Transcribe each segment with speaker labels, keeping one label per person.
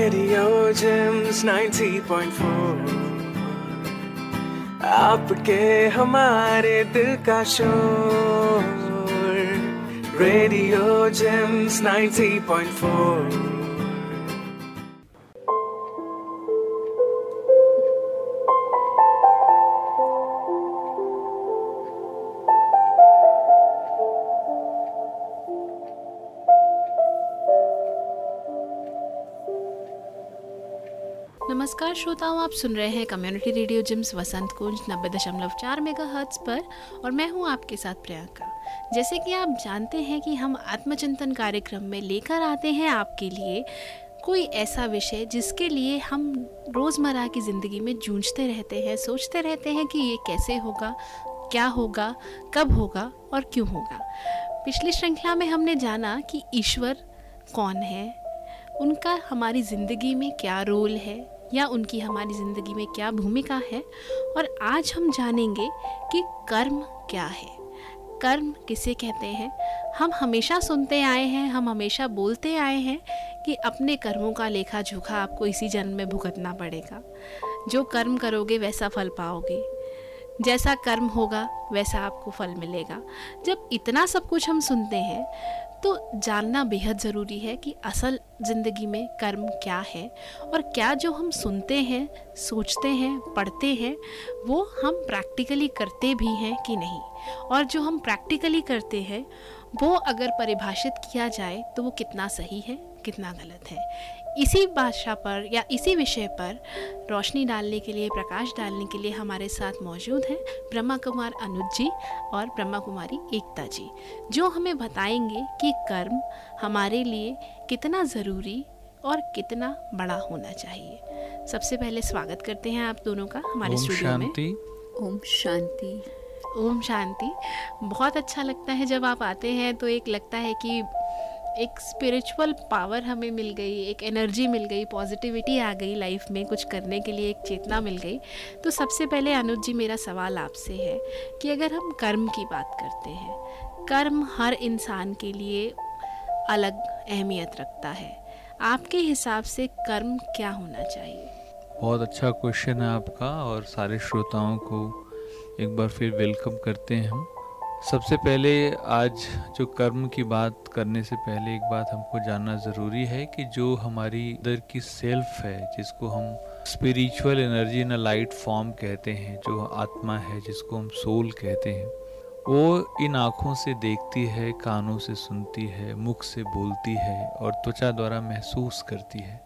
Speaker 1: Radio James 90.4 आपके हमारे दिल का शोर रेडियो जेम्स 90.4
Speaker 2: नमस्कार, श्रोताओं, आप सुन रहे हैं community radio JIMS Vasant Kunj नब्बे दशमलव चार मेगा हर्ट्स पर और मैं हूँ आपके साथ प्रियंका। जैसे कि आप जानते हैं कि हम आत्मचिंतन कार्यक्रम में लेकर आते हैं आपके लिए कोई ऐसा विषय जिसके लिए हम रोज़मर्रा की ज़िंदगी में जूझते रहते हैं, सोचते रहते हैं कि ये कैसे होगा, क्या होगा, कब होगा और क्यों होगा। पिछली श्रृंखला में हमने जाना कि ईश्वर कौन है, उनका हमारी ज़िंदगी में क्या रोल है या उनकी हमारी ज़िंदगी में क्या भूमिका है? और आज हम जानेंगे कि कर्म क्या है। कर्म किसे कहते हैं? हम हमेशा सुनते आए हैं, हम हमेशा बोलते आए हैं कि अपने कर्मों का लेखा जोखा आपको इसी जन्म में भुगतना पड़ेगा। जो कर्म करोगे वैसा फल पाओगे। जैसा कर्म होगा, वैसा आपको फल मिलेगा। जब इतना सब कुछ हम सुनते हैं तो जानना बेहद ज़रूरी है कि असल ज़िंदगी में कर्म क्या है और क्या जो हम सुनते हैं, सोचते हैं, पढ़ते हैं, वो हम प्रैक्टिकली करते भी हैं कि नहीं। और जो हम प्रैक्टिकली करते हैं, वो अगर परिभाषित किया जाए तो वो कितना सही है, कितना गलत है। इसी भाषा पर या इसी विषय पर रोशनी डालने के लिए प्रकाश डालने के लिए हमारे साथ मौजूद हैं ब्रह्मा कुमार अनुज जी और ब्रह्मा कुमारी एकता जी जो हमें बताएँगे कि कर्म हमारे लिए कितना ज़रूरी और कितना बड़ा होना चाहिए। सबसे पहले स्वागत करते हैं आप दोनों का हमारे स्टूडियो में।
Speaker 3: ओम शांति।
Speaker 2: ओम शांति। बहुत अच्छा लगता है जब आप आते हैं तो एक लगता है कि एक स्पिरिचुअल पावर हमें मिल गई, एक एनर्जी मिल गई पॉजिटिविटी आ गई लाइफ में कुछ करने के लिए, एक चेतना मिल गई। तो सबसे पहले अनुज जी, मेरा सवाल आपसे है कि अगर हम कर्म की बात करते हैं, कर्म हर इंसान के लिए अलग अहमियत रखता है। आपके हिसाब से कर्म क्या होना चाहिए?
Speaker 4: बहुत अच्छा क्वेश्चन है आपका और सारे श्रोताओं को एक बार फिर वेलकम करते हैं हम। सबसे पहले आज जो कर्म की बात करने से पहले एक बात हमको जानना ज़रूरी है कि जो हमारी अंदर की सेल्फ है, जिसको हम spiritual energy in light form कहते हैं, जो आत्मा है, जिसको हम सोल कहते हैं, वो इन आँखों से देखती है, कानों से सुनती है, मुख से बोलती है और त्वचा द्वारा महसूस करती है।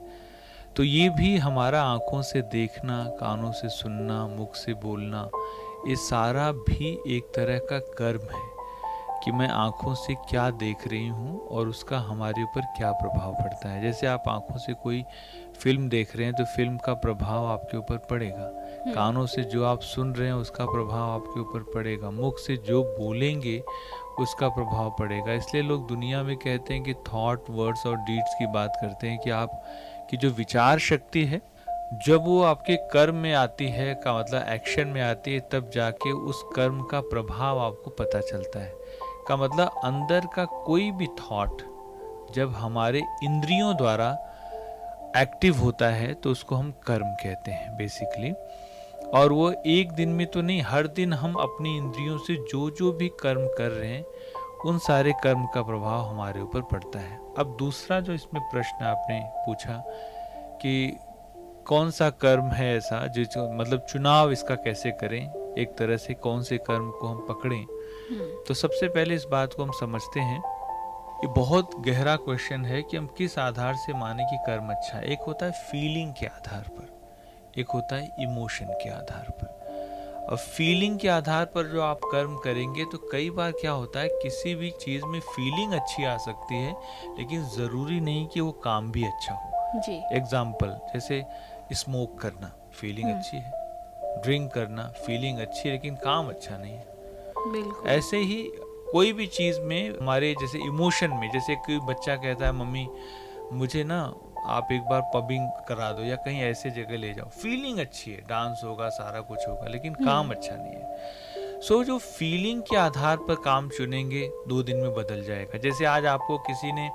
Speaker 4: तो ये भी हमारा आँखों से देखना, कानों से सुनना, मुख से बोलना ये सारा भी एक तरह का कर्म है कि मैं आँखों से क्या देख रही हूँ और उसका हमारे ऊपर क्या प्रभाव पड़ता है। जैसे आप आँखों से कोई फ़िल्म देख रहे हैं तो फ़िल्म का प्रभाव आपके ऊपर पड़ेगा। हम्म। कानों से जो आप सुन रहे हैं उसका प्रभाव आपके ऊपर पड़ेगा। मुख से जो बोलेंगे उसका प्रभाव पड़ेगा। इसलिए लोग दुनिया में कहते हैं कि थॉट वर्ड्स और डीड्स की बात करते हैं कि आप की जो विचार शक्ति है जब वो आपके कर्म में आती है, का मतलब एक्शन में आती है, तब जाके उस कर्म का प्रभाव आपको पता चलता है। का मतलब अंदर का कोई भी थॉट जब हमारे इंद्रियों द्वारा एक्टिव होता है तो उसको हम कर्म कहते हैं बेसिकली और वो एक दिन में तो नहीं, हर दिन हम अपनी इंद्रियों से जो जो भी कर्म कर रहे हैं, उन सारे कर्म का प्रभाव हमारे ऊपर पड़ता है। अब दूसरा जो इसमें प्रश्न आपने पूछा कि कौन सा कर्म है ऐसा जो मतलब चुनाव इसका कैसे करें? एक तरह से कौन से कर्म को हम पकड़ें? हम्म। तो सबसे पहले इस बात को हम समझते हैं ये बहुत गहरा क्वेश्चन है कि हम किस आधार से माने कि कर्म अच्छा है। एक होता है फीलिंग के आधार पर एक होता है इमोशन के आधार पर। और फीलिंग के आधार पर जो आप कर्म करेंगे तो कई बार क्या होता है किसी भी चीज़ में फीलिंग अच्छी आ सकती है लेकिन ज़रूरी नहीं कि वो काम भी अच्छा हो। जी। एग्ज़ाम्पल जैसे स्मोक करना फीलिंग हम्म। अच्छी है। ड्रिंक करना फीलिंग अच्छी है लेकिन काम अच्छा नहीं है। ऐसे ही कोई भी चीज़ में हमारे जैसे इमोशन में जैसे कोई बच्चा कहता है मम्मी मुझे ना आप एक बार पबिंग करा दो या कहीं ऐसे जगह ले जाओ। फीलिंग अच्छी है डांस होगा सारा कुछ होगा लेकिन हम्म। काम अच्छा नहीं है। सो so, जो फीलिंग के आधार पर काम चुनेंगे दो दिन में बदल जाएगा। जैसे आज आपको किसी ने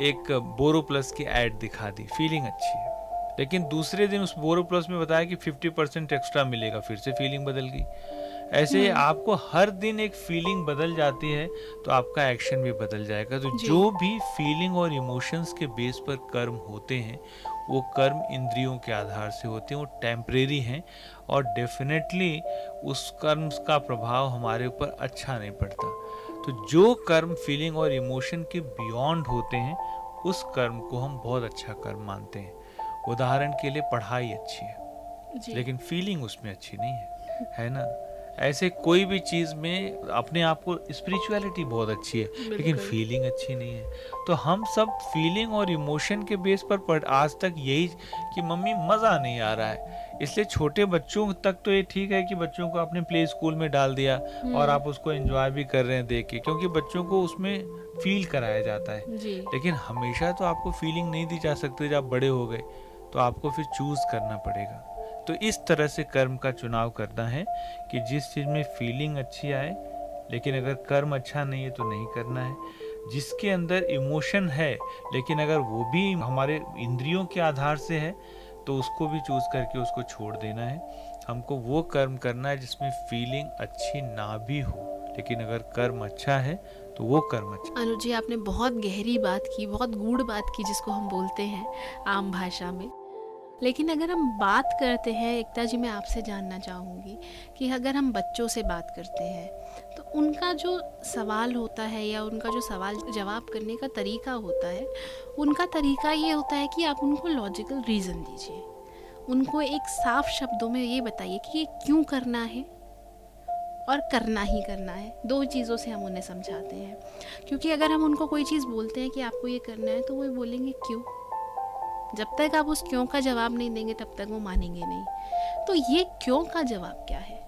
Speaker 4: एक बोरो प्लस की एड दिखा दी फीलिंग अच्छी है। लेकिन दूसरे दिन उस बोरो प्लस में बताया कि 50 परसेंट एक्स्ट्रा मिलेगा फिर से फीलिंग बदल गई। ऐसे
Speaker 2: हम्म।
Speaker 4: आपको हर दिन एक फीलिंग बदल जाती है तो आपका एक्शन भी बदल जाएगा। तो जो। भी फीलिंग और इमोशंस के बेस पर कर्म होते हैं वो कर्म इंद्रियों के आधार से होते हैं वो टेम्परेरी हैं और डेफिनेटली उस कर्म का प्रभाव हमारे ऊपर अच्छा नहीं पड़ता। तो जो कर्म फीलिंग और इमोशन के बियॉन्ड होते हैं उस कर्म को हम बहुत अच्छा कर्म मानते हैं। उदाहरण के लिए पढ़ाई अच्छी है लेकिन फीलिंग उसमें अच्छी नहीं है है ना? ऐसे कोई भी चीज़ में अपने आप को स्पिरिचुअलिटी बहुत अच्छी है लेकिन फीलिंग अच्छी नहीं है। तो हम सब फीलिंग और इमोशन के बेस पर पढ़ आज तक यही कि मम्मी मज़ा नहीं आ रहा है। इसलिए छोटे बच्चों तक तो ये ठीक है कि बच्चों को आपने प्ले स्कूल में डाल दिया और आप उसको एंजॉय भी कर रहे हैं देख के क्योंकि बच्चों को उसमें फील कराया जाता है। लेकिन हमेशा तो आपको फीलिंग नहीं दी जा सकती जब बड़े हो गए। तो आपको फिर चूज़ करना पड़ेगा। तो इस तरह से कर्म का चुनाव करना है कि जिस चीज़ में फीलिंग अच्छी आए, लेकिन अगर कर्म अच्छा नहीं है तो नहीं करना है। जिसके अंदर इमोशन है, लेकिन अगर वो भी हमारे इंद्रियों के आधार से है तो उसको भी चूज़ करके उसको छोड़ देना है। हमको वो कर्म करना है जिसमें फीलिंग अच्छी ना भी हो, लेकिन अगर कर्म अच्छा है तो वो कर्म अच्छा
Speaker 2: अनुज जी, आपने बहुत गहरी बात की, बहुत गूढ़ बात की जिसको हम बोलते हैं आम भाषा में। लेकिन अगर हम बात करते हैं, एकता जी, मैं आपसे जानना चाहूँगी कि अगर हम बच्चों से बात करते हैं तो उनका जो सवाल होता है या उनका जो सवाल जवाब करने का तरीका होता है, उनका तरीका ये होता है कि आप उनको लॉजिकल रीज़न दीजिए। उनको एक साफ़ शब्दों में ये बताइए कि ये क्यों करना है। और करना ही करना है। दो चीज़ों से हम उन्हें समझाते हैं। क्योंकि अगर हम उनको कोई चीज़ बोलते हैं कि आपको ये करना है तो वो बोलेंगे क्यों? जब तक आप उस क्यों का जवाब नहीं देंगे तब तक वो मानेंगे नहीं। तो ये क्यों का जवाब क्या है?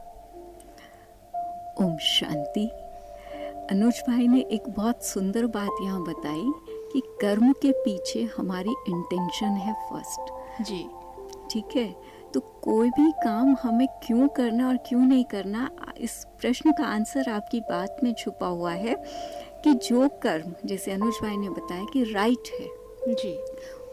Speaker 3: ओम शांति। अनुज भाई ने एक बहुत सुंदर बात यहाँ बताई कि कर्म के पीछे हमारी इंटेंशन है फ़र्स्ट
Speaker 2: जी।
Speaker 3: ठीक है? तो कोई भी काम हमें क्यों करना और क्यों नहीं करना इस प्रश्न का आंसर आपकी बात में छुपा हुआ है कि जो कर्म, जैसे अनुज भाई ने बताया कि राइट है।
Speaker 2: जी।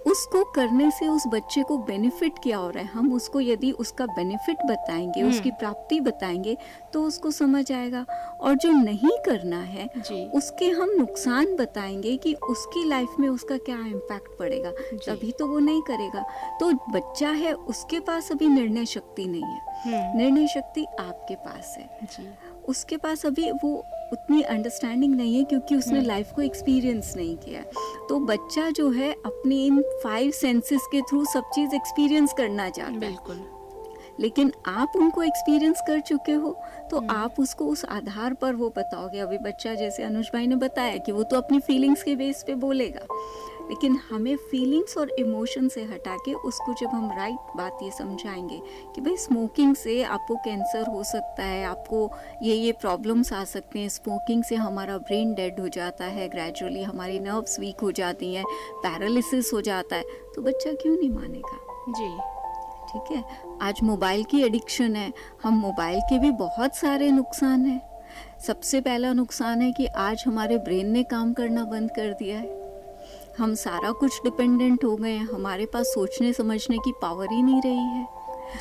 Speaker 3: उसको करने से उस बच्चे को बेनिफिट क्या हो रहा है? हम उसको यदि उसका बेनिफिट बताएँगे
Speaker 2: हम्म।
Speaker 3: उसकी प्राप्ति बताएँगे तो उसको समझ आएगा। और जो नहीं करना है उसके हम नुकसान बताएँगे कि उसकी लाइफ में उसका क्या इम्पैक्ट पड़ेगा। तभी तो वो नहीं करेगा। तो बच्चा है उसके पास अभी निर्णय शक्ति नहीं है।
Speaker 2: हम्म,
Speaker 3: निर्णय शक्ति आपके पास है।
Speaker 2: जी।
Speaker 3: उसके पास अभी वो उतनी अंडरस्टैंडिंग नहीं है क्योंकि उसने। लाइफ को एक्सपीरियंस नहीं किया है। तो बच्चा जो है अपनी इन फाइव सेंसेस के थ्रू सब चीज़ एक्सपीरियंस करना चाहता है
Speaker 2: बिल्कुल
Speaker 3: लेकिन आप उनको एक्सपीरियंस कर चुके हो तो
Speaker 2: हम्म।
Speaker 3: आप उसको उस आधार पर वो बताओगे अभी बच्चा जैसे अनुज भाई ने बताया कि वो तो अपनी फीलिंग्स के बेस पे बोलेगा लेकिन हमें फीलिंग्स और इमोशन से हटा के उसको जब हम राइट बात ये समझाएँगे कि भाई स्मोकिंग से आपको कैंसर हो सकता है आपको ये ये प्रॉब्लम्स आ सकते हैं। स्मोकिंग से हमारा ब्रेन डेड हो जाता है ग्रेजुअली हमारी नर्व्स वीक हो जाती हैं पैरालिसिस हो जाता है। तो बच्चा क्यों नहीं मानेगा?
Speaker 2: जी।
Speaker 3: ठीक है? आज मोबाइल की एडिक्शन है हम मोबाइल के भी बहुत सारे नुकसान हैं। सबसे पहला नुकसान है कि आज हमारे ब्रेन ने काम करना बंद कर दिया है। हम सारा कुछ डिपेंडेंट हो गए हैं। हमारे पास सोचने समझने की पावर ही नहीं रही है।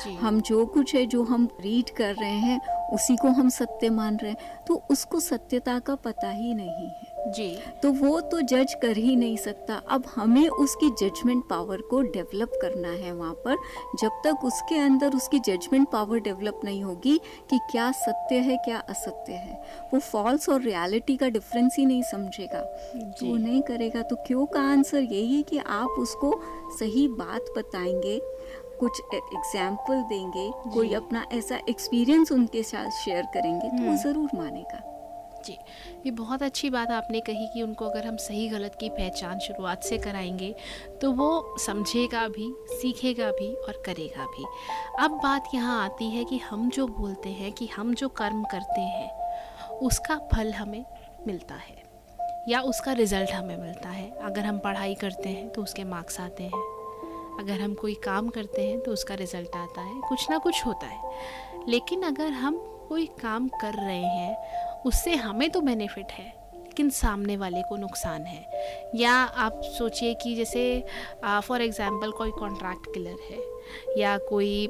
Speaker 2: जी।
Speaker 3: हम जो कुछ है जो हम रीड कर रहे हैं उसी को हम सत्य मान रहे हैं। तो उसको सत्यता का पता ही नहीं है।
Speaker 2: जी।
Speaker 3: तो वो तो जज कर ही नहीं सकता। अब हमें उसकी जजमेंट पावर को डेवलप करना है वहाँ पर। जब तक उसके अंदर उसकी जजमेंट पावर डेवलप नहीं होगी कि क्या सत्य है क्या असत्य है वो फॉल्स और रियलिटी का डिफरेंस ही नहीं समझेगा। तो वो नहीं करेगा तो क्यों का आंसर यही है कि आप उसको सही बात बताएँगे कुछ एग्ज़ाम्पल देंगे कोई अपना ऐसा एक्सपीरियंस उनके साथ शेयर करेंगे तो वो
Speaker 2: हम्म।
Speaker 3: ज़रूर मानेगा।
Speaker 2: जी, ये बहुत अच्छी बात आपने कही कि उनको अगर हम सही गलत की पहचान शुरुआत से कराएँगे तो वो समझेगा भी, सीखेगा भी और करेगा भी। अब बात यहाँ आती है कि हम जो बोलते हैं कि हम जो कर्म करते हैं, उसका फल हमें मिलता है या उसका रिज़ल्ट हमें मिलता है। अगर हम पढ़ाई करते हैं तो उसके मार्क्स आते हैं। अगर हम कोई काम करते हैं तो उसका रिज़ल्ट आता है। कुछ ना कुछ होता है। लेकिन अगर हम कोई काम कर रहे हैं उससे हमें तो बेनिफिट है, लेकिन सामने वाले को नुकसान है। या आप सोचिए कि जैसे फॉर एग्ज़ाम्पल कोई कॉन्ट्रैक्ट किलर है, या कोई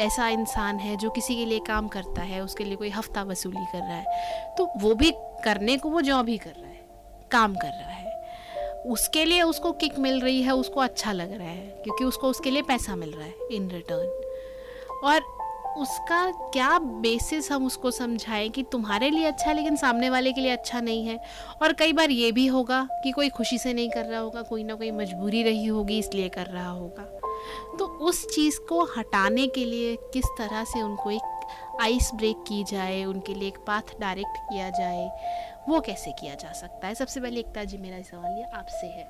Speaker 2: ऐसा इंसान है जो किसी के लिए काम करता है, उसके लिए कोई हफ़्ता वसूली कर रहा है तो वो भी करने को वो जॉब ही कर रहा है, काम कर रहा है। उसके लिए उसको किक मिल रही है, उसको अच्छा लग रहा है, क्योंकि उसको उसके लिए पैसा मिल रहा है इन रिटर्न और उसका क्या बेसिस हम उसको समझाएँ कि तुम्हारे लिए अच्छा है, लेकिन सामने वाले के लिए अच्छा नहीं है? और कई बार ये भी होगा कि कोई खुशी से नहीं कर रहा होगा, कोई ना कोई मजबूरी रही होगी, इसलिए कर रहा होगा। तो उस चीज़ को हटाने के लिए किस तरह से उनको एक आइस ब्रेक की जाए, उनके लिए एक पाथ डायरेक्ट किया जाए, वो कैसे किया जा सकता है? सबसे पहले एकता जी, मेरा सवाल ये आपसे है।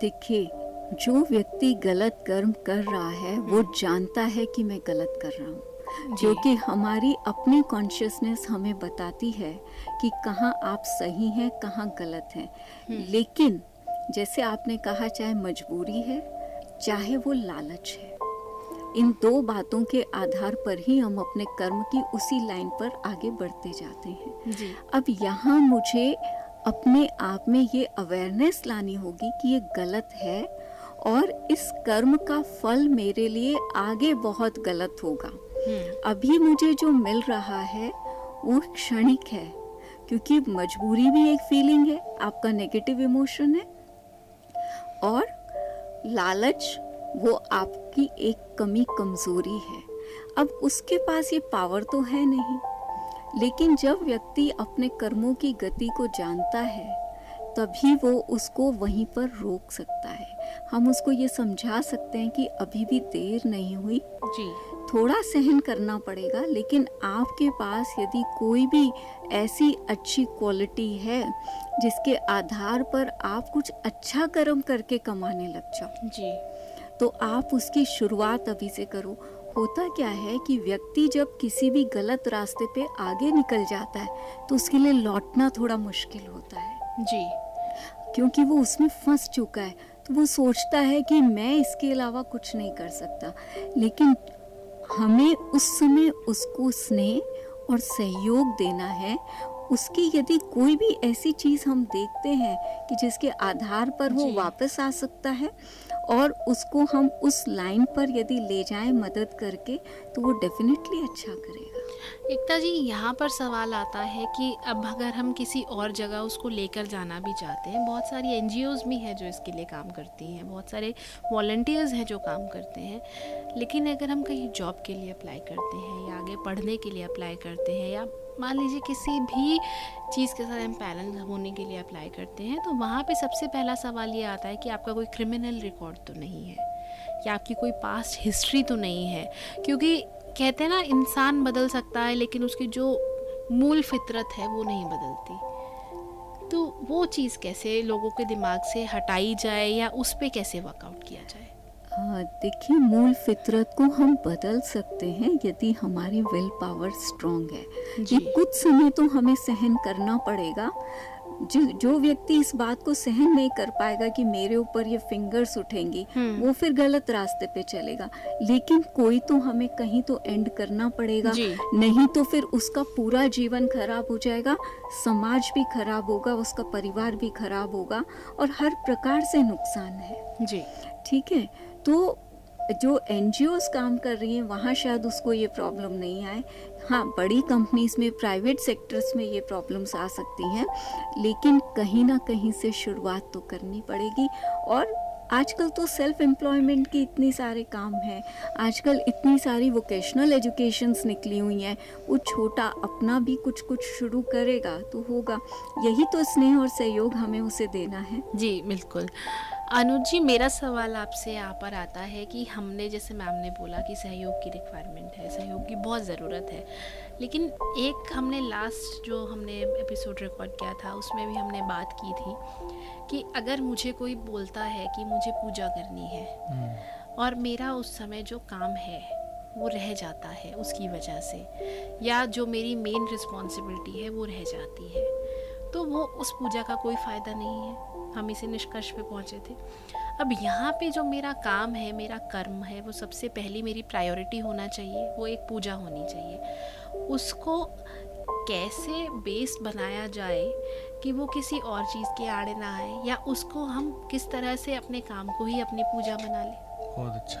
Speaker 3: देखिए, जो व्यक्ति गलत कर्म कर रहा है, वो। जानता है कि मैं गलत कर रहा हूँ। क्योंकि हमारी अपनी कॉन्शियसनेस हमें बताती है कि कहाँ आप सही हैं कहाँ गलत हैं हम्म। लेकिन जैसे आपने कहा चाहे मजबूरी है चाहे वो लालच है इन दो बातों के आधार पर ही हम अपने कर्म की उसी लाइन पर आगे बढ़ते जाते हैं जी। अब यहाँ मुझे अपने आप में ये अवेयरनेस लानी होगी कि ये गलत है और इस कर्म का फल मेरे लिए आगे बहुत गलत होगा। अभी मुझे जो मिल रहा है वो क्षणिक है क्योंकि मजबूरी भी एक फीलिंग है आपका नेगेटिव इमोशन है। और लालच वो आपकी एक कमी कमज़ोरी है। अब उसके पास ये पावर तो है नहीं। लेकिन जब व्यक्ति अपने कर्मों की गति को जानता है तभी वो उसको वहीं पर रोक सकता है। हम उसको ये समझा सकते हैं कि अभी भी देर नहीं हुई। जी। थोड़ा सहन करना पड़ेगा लेकिन आपके पास यदि कोई भी ऐसी अच्छी क्वालिटी है जिसके आधार पर आप कुछ अच्छा कर्म करके कमाने लग जाओ। जी। तो आप उसकी शुरुआत अभी से करो। होता क्या है कि व्यक्ति जब किसी भी गलत रास्ते पे आगे निकल जाता है तो उसके लिए लौटना थोड़ा मुश्किल होता है। जी। क्योंकि वो उसमें फंस चुका है तो वो सोचता है कि मैं इसके अलावा कुछ नहीं कर सकता। लेकिन हमें उस समय उसको स्नेह और सहयोग देना है। उसकी यदि कोई भी ऐसी चीज़ हम देखते हैं कि जिसके आधार पर वो वापस आ सकता है और उसको हम उस लाइन पर यदि ले जाएँ मदद करके तो वो डेफिनेटली अच्छा करेगा।
Speaker 2: एकता जी, यहाँ पर सवाल आता है कि अब अगर हम किसी और जगह उसको लेकर जाना भी चाहते हैं, बहुत सारी एन भी हैं जो इसके लिए काम करती हैं, बहुत सारे वॉल्टियर्स हैं जो काम करते हैं, लेकिन अगर हम कहीं जॉब के लिए अप्लाई करते हैं या आगे पढ़ने के लिए अप्लाई करते हैं या मान लीजिए किसी भी चीज़ के साथ हम होने के लिए अप्लाई करते हैं तो वहाँ पे सबसे पहला सवाल ये आता है कि आपका कोई क्रिमिनल रिकॉर्ड तो नहीं है, या आपकी कोई पास्ट हिस्ट्री तो नहीं है, क्योंकि कहते हैं ना इंसान बदल सकता है लेकिन उसकी जो मूल फितरत है वो नहीं बदलती। तो वो चीज़ कैसे लोगों के दिमाग से हटाई जाए या उस पर कैसे वर्कआउट किया जाए?
Speaker 3: देखिए मूल फितरत को हम बदल सकते हैं यदि हमारी विल पावर स्ट्रांग है ये कुछ समय तो हमें सहन करना पड़ेगा। जो जो व्यक्ति इस बात को सहन नहीं कर पाएगा कि मेरे ऊपर ये फिंगर्स उठेंगी हम्म। वो फिर गलत रास्ते पे चलेगा। लेकिन कोई तो हमें कहीं तो एंड करना पड़ेगा। नहीं तो फिर उसका पूरा जीवन खराब हो जाएगा समाज भी खराब होगा उसका परिवार भी खराब होगा और हर प्रकार से नुकसान है। जी। ठीक है? तो जो एन काम कर रही हैं, वहाँ शायद उसको ये प्रॉब्लम नहीं आए। हाँ बड़ी कंपनीज़ में प्राइवेट सेक्टर्स में ये प्रॉब्लम्स आ सकती हैं, लेकिन कहीं ना कहीं से शुरुआत तो करनी पड़ेगी। और आजकल तो सेल्फ एम्प्लॉयमेंट की इतनी सारे काम हैं, आजकल इतनी सारी वोकेशनल एजुकेशंस निकली हुई हैं, वो छोटा अपना भी कुछ कुछ शुरू करेगा तो होगा। यही तो स्नेह और सहयोग हमें उसे देना है।
Speaker 2: जी, बिल्कुल। अनुज जी मेरा सवाल आपसे यहाँ पर आता है कि हमने जैसे मैम ने बोला कि सहयोग की रिक्वायरमेंट है सहयोग की बहुत ज़रूरत है लेकिन एक हमने लास्ट जो हमने एपिसोड रिकॉर्ड किया था उसमें भी हमने बात की थी कि अगर मुझे कोई बोलता है कि मुझे पूजा करनी है हम्म। और मेरा उस समय जो काम है वो रह जाता है उसकी वजह से या जो मेरी मेन रिस्पॉन्सिबिलिटी है वो रह जाती है तो वो उस पूजा का कोई फ़ायदा नहीं है हम इसी निष्कर्ष पे पहुँचे थे। अब यहाँ पे जो मेरा काम है मेरा कर्म है वो सबसे पहली मेरी प्रायोरिटी होना चाहिए वो एक पूजा होनी चाहिए। उसको कैसे बेस बनाया जाए कि वो किसी और चीज़ के आड़े ना आए या उसको हम किस तरह से अपने काम को ही अपनी पूजा बना लें?
Speaker 4: बहुत अच्छा।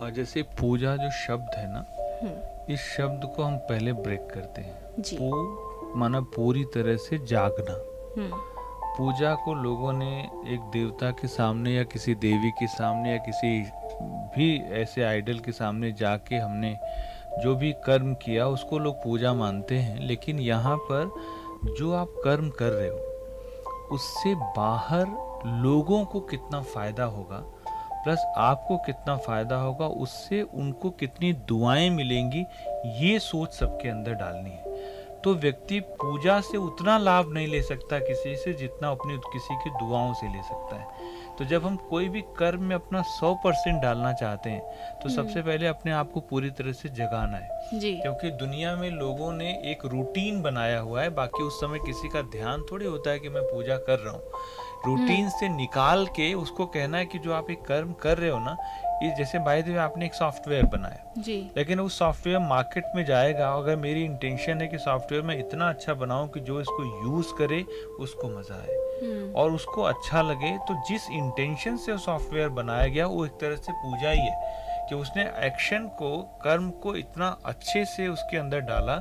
Speaker 4: और जैसे पूजा जो शब्द है ना
Speaker 2: हम्म,
Speaker 4: इस शब्द को हम पहले ब्रेक करते हैं। पू माना पूरी तरह से जागना।
Speaker 2: हम्म,
Speaker 4: पूजा को लोगों ने एक देवता के सामने या किसी देवी के सामने या किसी भी ऐसे आइडल के सामने जाके हमने जो भी कर्म किया, उसको लोग पूजा मानते हैं। लेकिन यहाँ पर जो आप कर्म कर रहे हो, उससे बाहर लोगों को कितना फ़ायदा होगा, प्लस आपको कितना फ़ायदा होगा, उससे उनको कितनी दुआएँ मिलेंगी, ये सोच सबके अंदर डालनी है। तो व्यक्ति पूजा से उतना लाभ नहीं ले सकता किसी से जितना अपनी किसी की दुआओं से ले सकता है। तो जब हम कोई भी कर्म में अपना सौ परसेंट डालना चाहते हैं तो सबसे पहले अपने आप को पूरी तरह से जगाना है।
Speaker 2: जी।
Speaker 4: क्योंकि दुनिया में लोगों ने एक रूटीन बनाया हुआ है बाकी उस समय किसी का ध्यान थोड़ी होता है कि मैं पूजा कर रहा हूँ। रूटीन से निकाल के उसको कहना है कि जो आप एक कर्म कर रहे हो ना ये जैसे बाय द आपने एक सॉफ्टवेयर बनाया।
Speaker 2: जी।
Speaker 4: लेकिन उस सॉफ्टवेयर मार्केट में जाएगा अगर मेरी इंटेंशन है कि सॉफ्टवेयर मैं इतना अच्छा बनाऊँ कि जो इसको यूज़ करे उसको मज़ा आए।
Speaker 2: हम्म,
Speaker 4: और उसको अच्छा लगे तो जिस इंटेंशन से वो सॉफ्टवेयर बनाया गया वो एक तरह से पूजा ही है कि उसने एक्शन को कर्म को इतना अच्छे से उसके अंदर डाला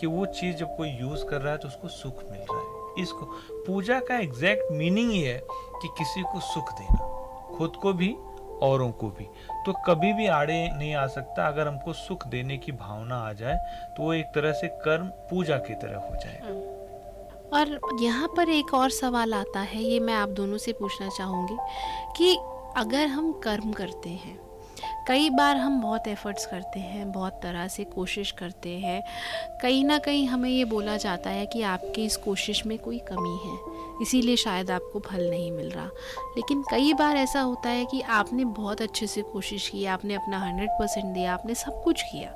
Speaker 4: कि वो चीज़ जब कोई यूज़ कर रहा है तो उसको सुख मिल रहा है। इसको पूजा का एग्जैक्ट मीनिंग ही है कि किसी को सुख देना। खुद को भी औरों को भी। तो कभी भी आड़े नहीं आ सकता, अगर हमको सुख देने की भावना आ जाए तो वो एक तरह से कर्म पूजा की तरह हो जाएगा
Speaker 2: और यहाँ पर एक और सवाल आता है, ये मैं आप दोनों से पूछना चाहूँगी कि अगर हम कर्म करते हैं कई बार हम बहुत एफर्ट्स करते हैं बहुत तरह से कोशिश करते हैं। कहीं ना कहीं हमें ये बोला जाता है कि आपकी इस कोशिश में कोई कमी है इसीलिए शायद आपको फल नहीं मिल रहा। लेकिन कई बार ऐसा होता है कि आपने बहुत अच्छे से कोशिश की आपने अपना हंड्रेड परसेंट दिया आपने सब कुछ किया।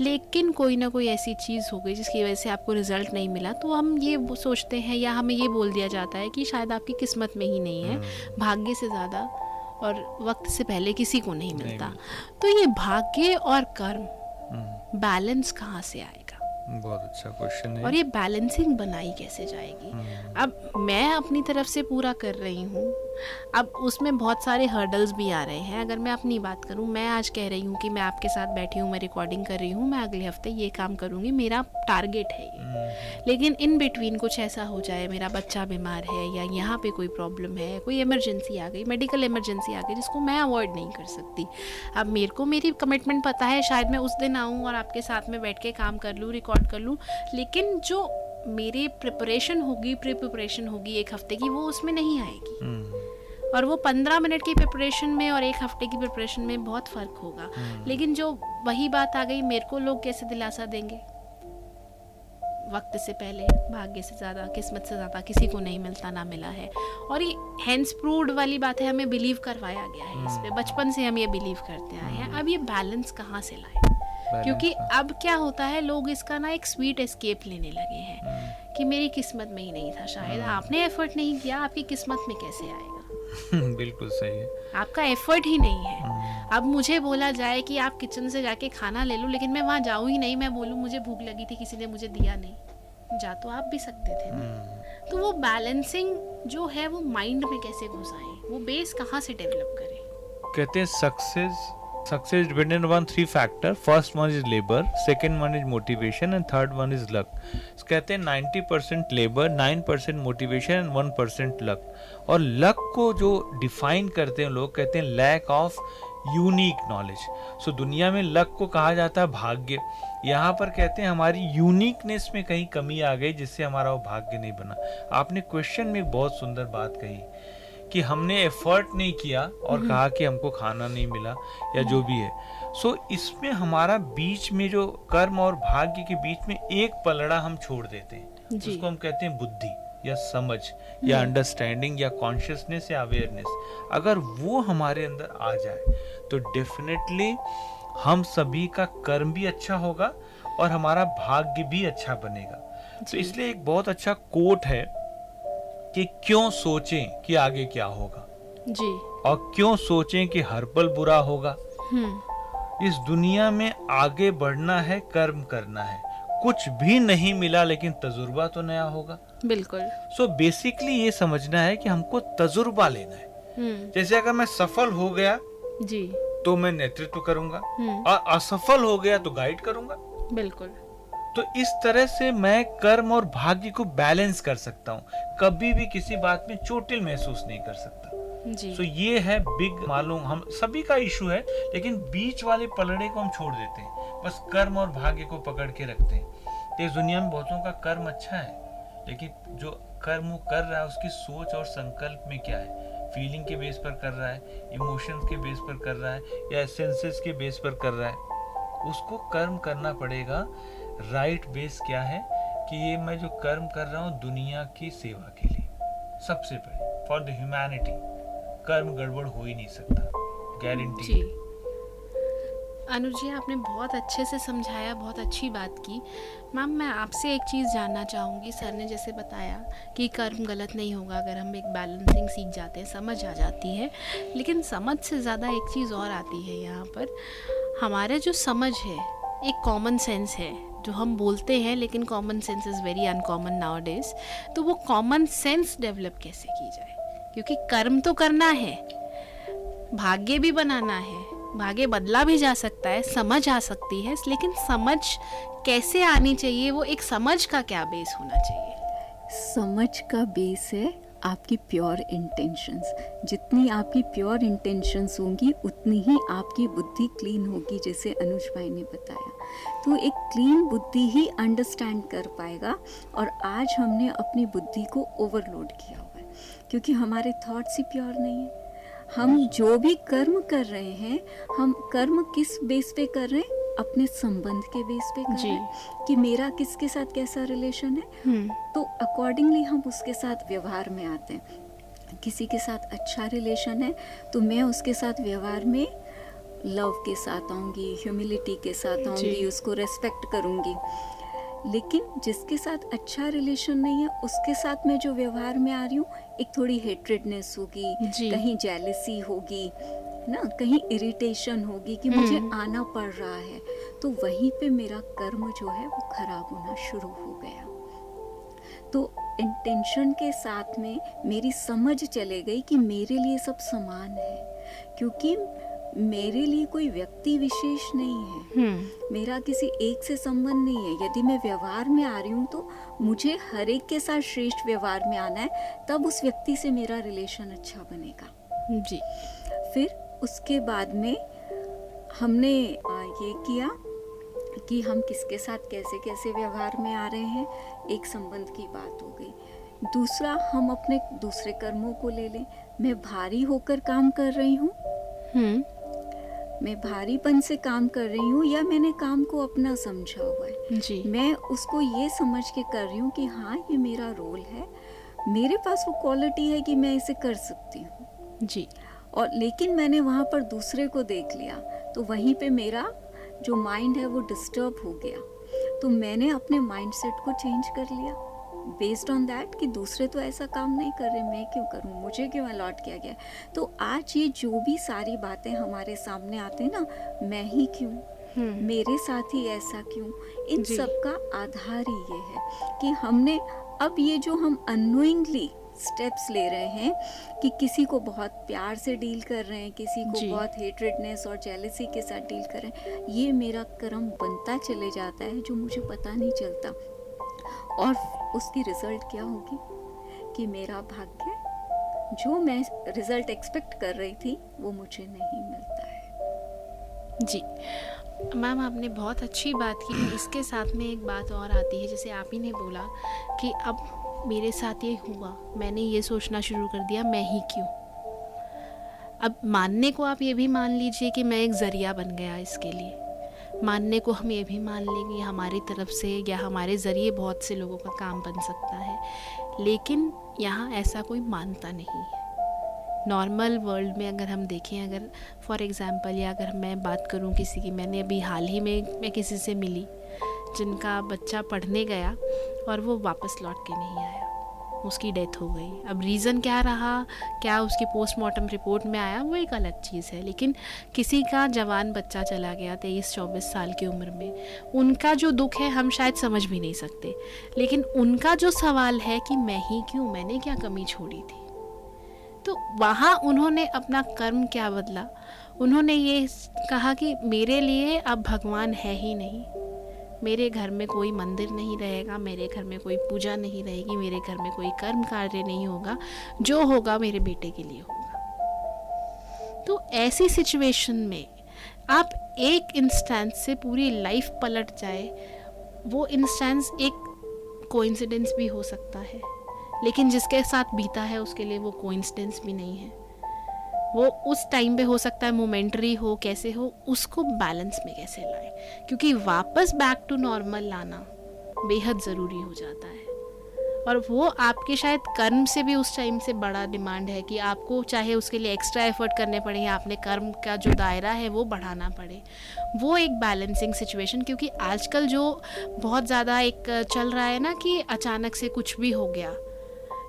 Speaker 2: लेकिन कोई ना कोई ऐसी चीज़ हो गई जिसकी वजह से आपको रिज़ल्ट नहीं मिला तो हम ये सोचते हैं या हमें ये बोल दिया जाता है कि शायद आपकी किस्मत में ही नहीं है भाग्य से ज़्यादा और वक्त से पहले किसी को नहीं मिलता। नहीं तो ये भाग्य और कर्म
Speaker 4: हम्म,
Speaker 2: बैलेंस कहाँ से आएगा?
Speaker 4: बहुत अच्छा क्वेश्चन है।
Speaker 2: और ये बैलेंसिंग बनाई कैसे जाएगी?
Speaker 4: हम्म,
Speaker 2: अब मैं अपनी तरफ़ से पूरा कर रही हूँ अब उसमें बहुत सारे हर्डल्स भी आ रहे हैं। अगर मैं अपनी बात करूँ मैं आज कह रही हूँ कि मैं आपके साथ बैठी हूँ मैं रिकॉर्डिंग कर रही हूँ मैं अगले हफ़्ते ये काम करूँगी मेरा टारगेट है ये।
Speaker 4: हम्म,
Speaker 2: लेकिन इन बिटवीन कुछ ऐसा हो जाए मेरा बच्चा बीमार है या यहाँ पे कोई प्रॉब्लम है कोई इमरजेंसी आ गई मेडिकल इमरजेंसी आ गई जिसको मैं अवॉइड नहीं कर सकती। अब मेरे को मेरी कमिटमेंट पता है शायद मैं उस दिन आऊँ और आपके साथ में बैठ के काम कर लूँ रिकॉर्ड कर लूँ लेकिन जो मेरी प्रिपरेशन होगी प्री प्रिपरेशन होगी एक हफ़्ते की वो उसमें नहीं आएगी।
Speaker 4: हम्म,
Speaker 2: और वो पंद्रह मिनट की प्रिपरेशन में और एक हफ़्ते की प्रिपरेशन में बहुत फ़र्क होगा। लेकिन जो वही बात आ गई मेरे को लोग कैसे दिलासा देंगे? वक्त से पहले भाग्य से ज़्यादा किस्मत से ज़्यादा किसी को नहीं मिलता ना मिला है। और ये हैंड्स प्रूव्ड वाली बात है हमें बिलीव करवाया गया है इस पे। बचपन से हम ये बिलीव करते आए हैं। अब ये बैलेंस कहाँ से लाए? क्योंकि अब क्या होता है लोग इसका ना एक स्वीट एस्केप लेने लगे हैं
Speaker 4: हम्म,
Speaker 2: कि मेरी किस्मत में ही नहीं था शायद। आपने एफर्ट नहीं किया आपकी किस्मत में कैसे आएगा?
Speaker 4: हम्म, बिल्कुल सही है।
Speaker 2: आपका एफर्ट ही नहीं है।
Speaker 4: हम्म,
Speaker 2: अब मुझे बोला जाए कि आप किचन से जाके खाना ले लो लेकिन मैं वहाँ जाऊँ ही नहीं। मैं बोलूँ मुझे भूख लगी थी किसी ने मुझे दिया नहीं। जा तो आप भी सकते थे ना।
Speaker 4: हम्म,
Speaker 2: तो वो बैलेंसिंग जो है वो माइंड में कैसे घुसाएँ? वो बेस कहाँ से डेवलप करें?
Speaker 4: कहते हैं success success dependent on three factor first one is labour second one is motivation and third one is luck कहते हैं ninety percent labour nine percent motivation and one percent luck और luck को जो define करते हैं लोग, कहते हैं lack of unique knowledge so दुनिया में लक को कहा जाता है भाग्य. यहाँ पर कहते हैं हमारी यूनिकनेस में कहीं कमी आ गई, जिससे हमारा वो भाग्य नहीं बना. आपने क्वेश्चन में एक बहुत सुंदर बात कही. कि हमने एफर्ट नहीं किया और कहा कि हमको खाना नहीं मिला या जो भी है। सो so, इसमें हमारा बीच में जो कर्म और भाग्य के बीच में एक पलड़ा हम छोड़ देते हैं।
Speaker 2: जी।
Speaker 4: उसको हम कहते हैं बुद्धि या समझ या अंडरस्टैंडिंग या कॉन्शियसनेस या अवेयरनेस अगर वो हमारे अंदर आ जाए तो डेफिनेटली हम सभी का कर्म भी अच्छा होगा और हमारा भाग्य भी अच्छा बनेगा। तो इसलिए एक बहुत अच्छा कोट है। कि क्यों सोचें कि आगे क्या होगा?
Speaker 2: जी।
Speaker 4: और क्यों सोचें कि हर पल बुरा होगा?
Speaker 2: हम्म।
Speaker 4: इस दुनिया में आगे बढ़ना है कर्म करना है। कुछ भी नहीं मिला लेकिन तजुर्बा तो नया होगा।
Speaker 2: बिल्कुल।
Speaker 4: सो so बेसिकली ये समझना है कि हमको तजुर्बा लेना है।
Speaker 2: हम्म।
Speaker 4: जैसे अगर मैं सफल हो गया
Speaker 2: जी।
Speaker 4: तो मैं नेतृत्व करूँगा।
Speaker 2: हम्म।
Speaker 4: और असफल हो गया तो गाइड करूँगा।
Speaker 2: बिल्कुल।
Speaker 4: तो इस तरह से मैं कर्म और भाग्य को बैलेंस कर सकता हूँ। कभी भी किसी बात में चोटिल महसूस नहीं कर सकता।
Speaker 2: जी।
Speaker 4: सो ये है बिग मालूम हम सभी का इशू है लेकिन बीच वाले पलड़े को हम छोड़ देते हैं। बस कर्म और भाग्य को पकड़ के रखते हैं। तो इस दुनिया में बहुतों का कर्म अच्छा है लेकिन जो कर्म वो कर रहा है उसकी सोच और संकल्प में क्या है? फीलिंग के बेस पर कर रहा है इमोशंस के बेस पर कर रहा है या सेंसेस के बेस पर कर रहा है। उसको कर्म करना पड़ेगा राइट बेस क्या है कि ये मैं जो कर्म कर रहा हूँ दुनिया की सेवा के लिए। सबसे पहले फॉर द ह्यूमैनिटी कर्म गड़बड़ हो ही नहीं सकता गारंटी
Speaker 2: अनुज जी, आपने बहुत अच्छे से समझाया, बहुत अच्छी बात की। मैम, मैं आपसे एक चीज़ जानना चाहूँगी, सर ने जैसे बताया कि कर्म गलत नहीं होगा अगर हम एक बैलेंसिंग सीख जाते हैं, समझ आ जाती है। लेकिन समझ से ज़्यादा एक चीज़ और आती है यहाँ पर। हमारे जो समझ है, एक कॉमन सेंस है जो हम बोलते हैं, लेकिन common sense is very uncommon nowadays तो वो कॉमन सेंस डेवलप कैसे की जाए? क्योंकि कर्म तो करना है, भाग्य भी बनाना है, भाग्य बदला भी जा सकता है, समझ आ सकती है, लेकिन समझ कैसे आनी चाहिए, वो एक समझ का क्या बेस होना चाहिए?
Speaker 3: समझ का बेस है आपकी प्योर इंटेंशंस जितनी आपकी प्योर इंटेंशंस होंगी उतनी ही आपकी बुद्धि क्लीन होगी जैसे अनुज भाई ने बताया। तो एक क्लीन बुद्धि ही अंडरस्टैंड कर पाएगा और आज हमने अपनी बुद्धि को ओवरलोड किया हुआ है क्योंकि हमारे थॉट्स ही प्योर नहीं है। हम जो भी कर्म कर रहे हैं हम कर्म किस बेस पे कर रहे हैं? अपने संबंध के बेस पे कर रहे हैं कि मेरा किसके साथ कैसा रिलेशन है?
Speaker 2: हम्म।
Speaker 3: तो अकॉर्डिंगली हम उसके साथ व्यवहार में आते हैं। किसी के साथ अच्छा रिलेशन है तो मैं उसके साथ व्यवहार में लव के साथ आऊँगी ह्यूमिलिटी के साथ आऊँगी उसको रेस्पेक्ट करूँगी। लेकिन जिसके साथ अच्छा रिलेशन नहीं है उसके साथ मैं जो व्यवहार में आ रही हूँ एक थोड़ी हेट्रेडनेस होगी कहीं जेलसी होगी ना कहीं इरिटेशन होगी कि मुझे
Speaker 2: हम्म।
Speaker 3: आना पड़ रहा है। तो वहीं पे मेरा कर्म जो है वो खराब होना शुरू हो गया। तो इंटेंशन के साथ में मेरी समझ चले गई कि मेरे लिए सब समान है क्योंकि मेरे लिए कोई व्यक्ति विशेष नहीं है।
Speaker 2: हम्म।
Speaker 3: मेरा किसी एक से संबंध नहीं है। यदि मैं व्यवहार में आ रही हूँ तो मुझे हर एक के साथ श्रेष्ठ व्यवहार में आना है। तब उस व्यक्ति से मेरा रिलेशन अच्छा बनेगा।
Speaker 2: जी।
Speaker 3: फिर उसके बाद में हमने ये किया कि हम किसके साथ कैसे कैसे व्यवहार में आ रहे हैं। एक संबंध की बात हो गई। दूसरा हम अपने दूसरे कर्मों को ले लें। मैं भारी होकर काम कर रही हूँ।
Speaker 2: हम्म।
Speaker 3: मैं भारीपन से काम कर रही हूँ या मैंने काम को अपना समझा हुआ है?
Speaker 2: जी।
Speaker 3: मैं उसको ये समझ के कर रही हूँ कि हाँ ये मेरा रोल है। मेरे पास वो क्वालिटी है कि मैं इसे कर सकती हूँ।
Speaker 2: जी।
Speaker 3: और लेकिन मैंने वहाँ पर दूसरे को देख लिया तो वहीं पे मेरा जो माइंड है वो डिस्टर्ब हो गया। तो मैंने अपने माइंड सेट को चेंज कर लिया। बेस्ड ऑन दैट कि दूसरे तो ऐसा काम नहीं कर रहे मैं क्यों करूँ मुझे क्यों अलॉट किया गया? तो आज ये जो भी सारी बातें हमारे सामने आते हैं ना मैं ही क्यों?
Speaker 2: हम्म।
Speaker 3: मेरे साथ ही ऐसा क्यों? इन। सब का आधार ही ये है कि हमने अब ये जो हम अनोइंगली स्टेप्स ले रहे हैं कि किसी को बहुत प्यार से डील कर रहे हैं किसी को बहुत हेटरेडनेस और जेलसी के साथ डील कर रहे हैं ये मेरा कर्म बनता चले जाता है जो मुझे पता नहीं चलता। और उसकी रिज़ल्ट क्या होगी? कि मेरा भाग्य, जो मैं रिज़ल्ट एक्सपेक्ट कर रही थी, वो मुझे नहीं मिलता है।
Speaker 2: जी। मैम, आपने बहुत अच्छी बात की। इसके साथ में एक बात और आती है, जैसे आप ही ने बोला कि अब मेरे साथ ये हुआ, मैंने ये सोचना शुरू कर दिया, मैं ही क्यों? अब मानने को आप ये भी मान लीजिए कि मैं एक ज़रिया बन गया इसके लिए। मानने को हम ये भी मान लेंगे हमारी तरफ़ से या हमारे ज़रिए बहुत से लोगों का काम बन सकता है। लेकिन यहाँ ऐसा कोई मानता नहीं है। नॉर्मल वर्ल्ड में अगर हम देखें, अगर फॉर एग्ज़ाम्पल या अगर मैं बात करूँ किसी की, मैंने अभी हाल ही में मैं किसी से मिली, जिनका बच्चा पढ़ने गया और वो वापस लौट के नहीं आया। उसकी डेथ हो गई। अब रीज़न क्या रहा? क्या उसकी पोस्टमार्टम रिपोर्ट में आया? वो एक अलग चीज़ है। लेकिन किसी का जवान बच्चा चला गया तेईस चौबीस साल की उम्र में, उनका जो दुख है हम शायद समझ भी नहीं सकते। लेकिन उनका जो सवाल है कि मैं ही क्यों? मैंने क्या कमी छोड़ी थी? तो वहाँ उन्होंने अपना कर्म क्या बदला? उन्होंने ये कहा कि मेरे लिए अब भगवान है ही नहीं। मेरे घर में कोई मंदिर नहीं रहेगा, मेरे घर में कोई पूजा नहीं रहेगी, मेरे घर में कोई कर्म कार्य नहीं होगा, जो होगा मेरे बेटे के लिए होगा। तो ऐसी सिचुएशन में आप एक इंस्टेंस से पूरी लाइफ पलट जाए, वो इंस्टेंस एक कोइंसिडेंस भी हो सकता है, लेकिन जिसके साथ बीता है, उसके लिए वो कोइंसिडेंस भी नहीं है। वो उस टाइम पे हो सकता है मोमेंटरी हो, कैसे हो, उसको बैलेंस में कैसे लाए? क्योंकि वापस बैक टू नॉर्मल लाना बेहद ज़रूरी हो जाता है। और वो आपके शायद कर्म से भी उस टाइम से बड़ा डिमांड है कि आपको चाहे उसके लिए एक्स्ट्रा एफर्ट करने पड़े या आपने कर्म का जो दायरा है वो बढ़ाना पड़े। वो एक बैलेंसिंग सिचुएशन क्योंकि आजकल जो बहुत ज़्यादा एक चल रहा है ना कि अचानक से कुछ भी हो गया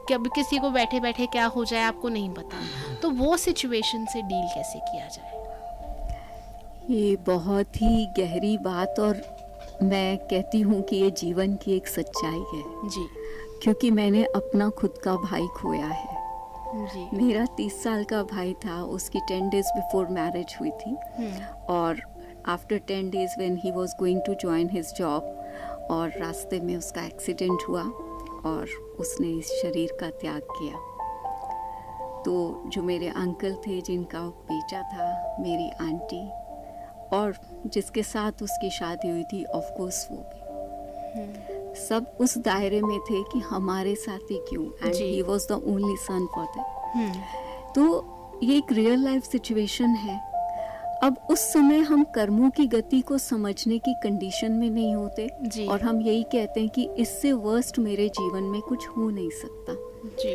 Speaker 2: कि अब किसी को बैठे बैठे क्या हो जाए आपको नहीं पता। तो वो सिचुएशन से डील कैसे किया जाए?
Speaker 3: ये बहुत ही गहरी बात और मैं कहती हूँ कि ये जीवन की एक सच्चाई है।
Speaker 2: जी।
Speaker 3: क्योंकि मैंने अपना खुद का भाई खोया है।
Speaker 2: जी।
Speaker 3: मेरा तीस साल का भाई था उसकी टेन डेज़ बिफोर मैरिज हुई थी।
Speaker 2: हम्म,
Speaker 3: और after ten days when he was going to join his job और रास्ते में उसका एक्सीडेंट हुआ। और उसने इस शरीर का त्याग किया। तो जो मेरे अंकल थे जिनका बेटा था मेरी आंटी और जिसके साथ उसकी शादी हुई थी ऑफ़ कोर्स वो भी। सब उस दायरे में थे कि हमारे साथ ही क्यों
Speaker 2: and
Speaker 3: he was the only son for that
Speaker 2: hmm,
Speaker 3: तो ये एक रियल लाइफ सिचुएशन है। अब उस समय हम कर्मों की गति को समझने की कंडीशन में नहीं होते
Speaker 2: जी।
Speaker 3: और हम यही कहते हैं कि इससे वर्स्ट मेरे जीवन में कुछ हो नहीं सकता।
Speaker 2: जी।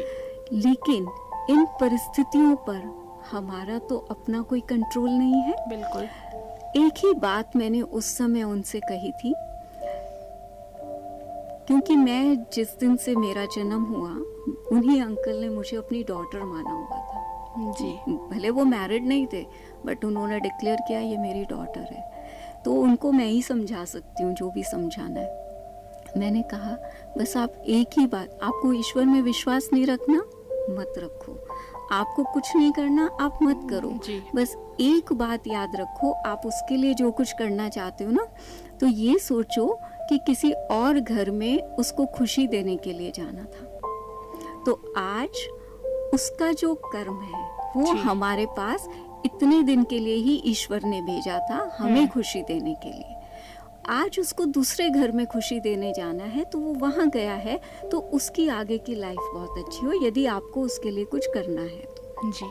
Speaker 3: लेकिन इन परिस्थितियों पर हमारा तो अपना कोई कंट्रोल नहीं है।
Speaker 2: बिल्कुल।
Speaker 3: एक ही बात मैंने उस समय उनसे कही थी क्योंकि मैं जिस दिन से मेरा जन्म हुआ उन्हीं अंकल ने मुझे अपनी डॉटर माना हुआ था।
Speaker 2: जी।
Speaker 3: भले वो मैरिड नहीं थे बट उन्होंने डिक्लेयर किया ये मेरी डॉटर है। तो उनको मैं ही समझा सकती हूँ जो भी समझाना है। मैंने कहा बस आप एक ही बात आपको ईश्वर में विश्वास नहीं रखना? मत रखो। आपको कुछ नहीं करना आप मत करो। बस एक बात याद रखो आप उसके लिए जो कुछ करना चाहते हो ना तो ये सोचो कि किसी और घर में उसको खुशी देने के लिए जाना था। तो आज उसका जो कर्म है वो हमारे पास इतने दिन के लिए ही ईश्वर ने भेजा था हमें
Speaker 2: हम्म।
Speaker 3: खुशी देने के लिए। आज उसको दूसरे घर में खुशी देने जाना है तो वो वहाँ गया है तो उसकी आगे की लाइफ बहुत अच्छी हो यदि आपको उसके लिए कुछ करना है। तो
Speaker 2: जी।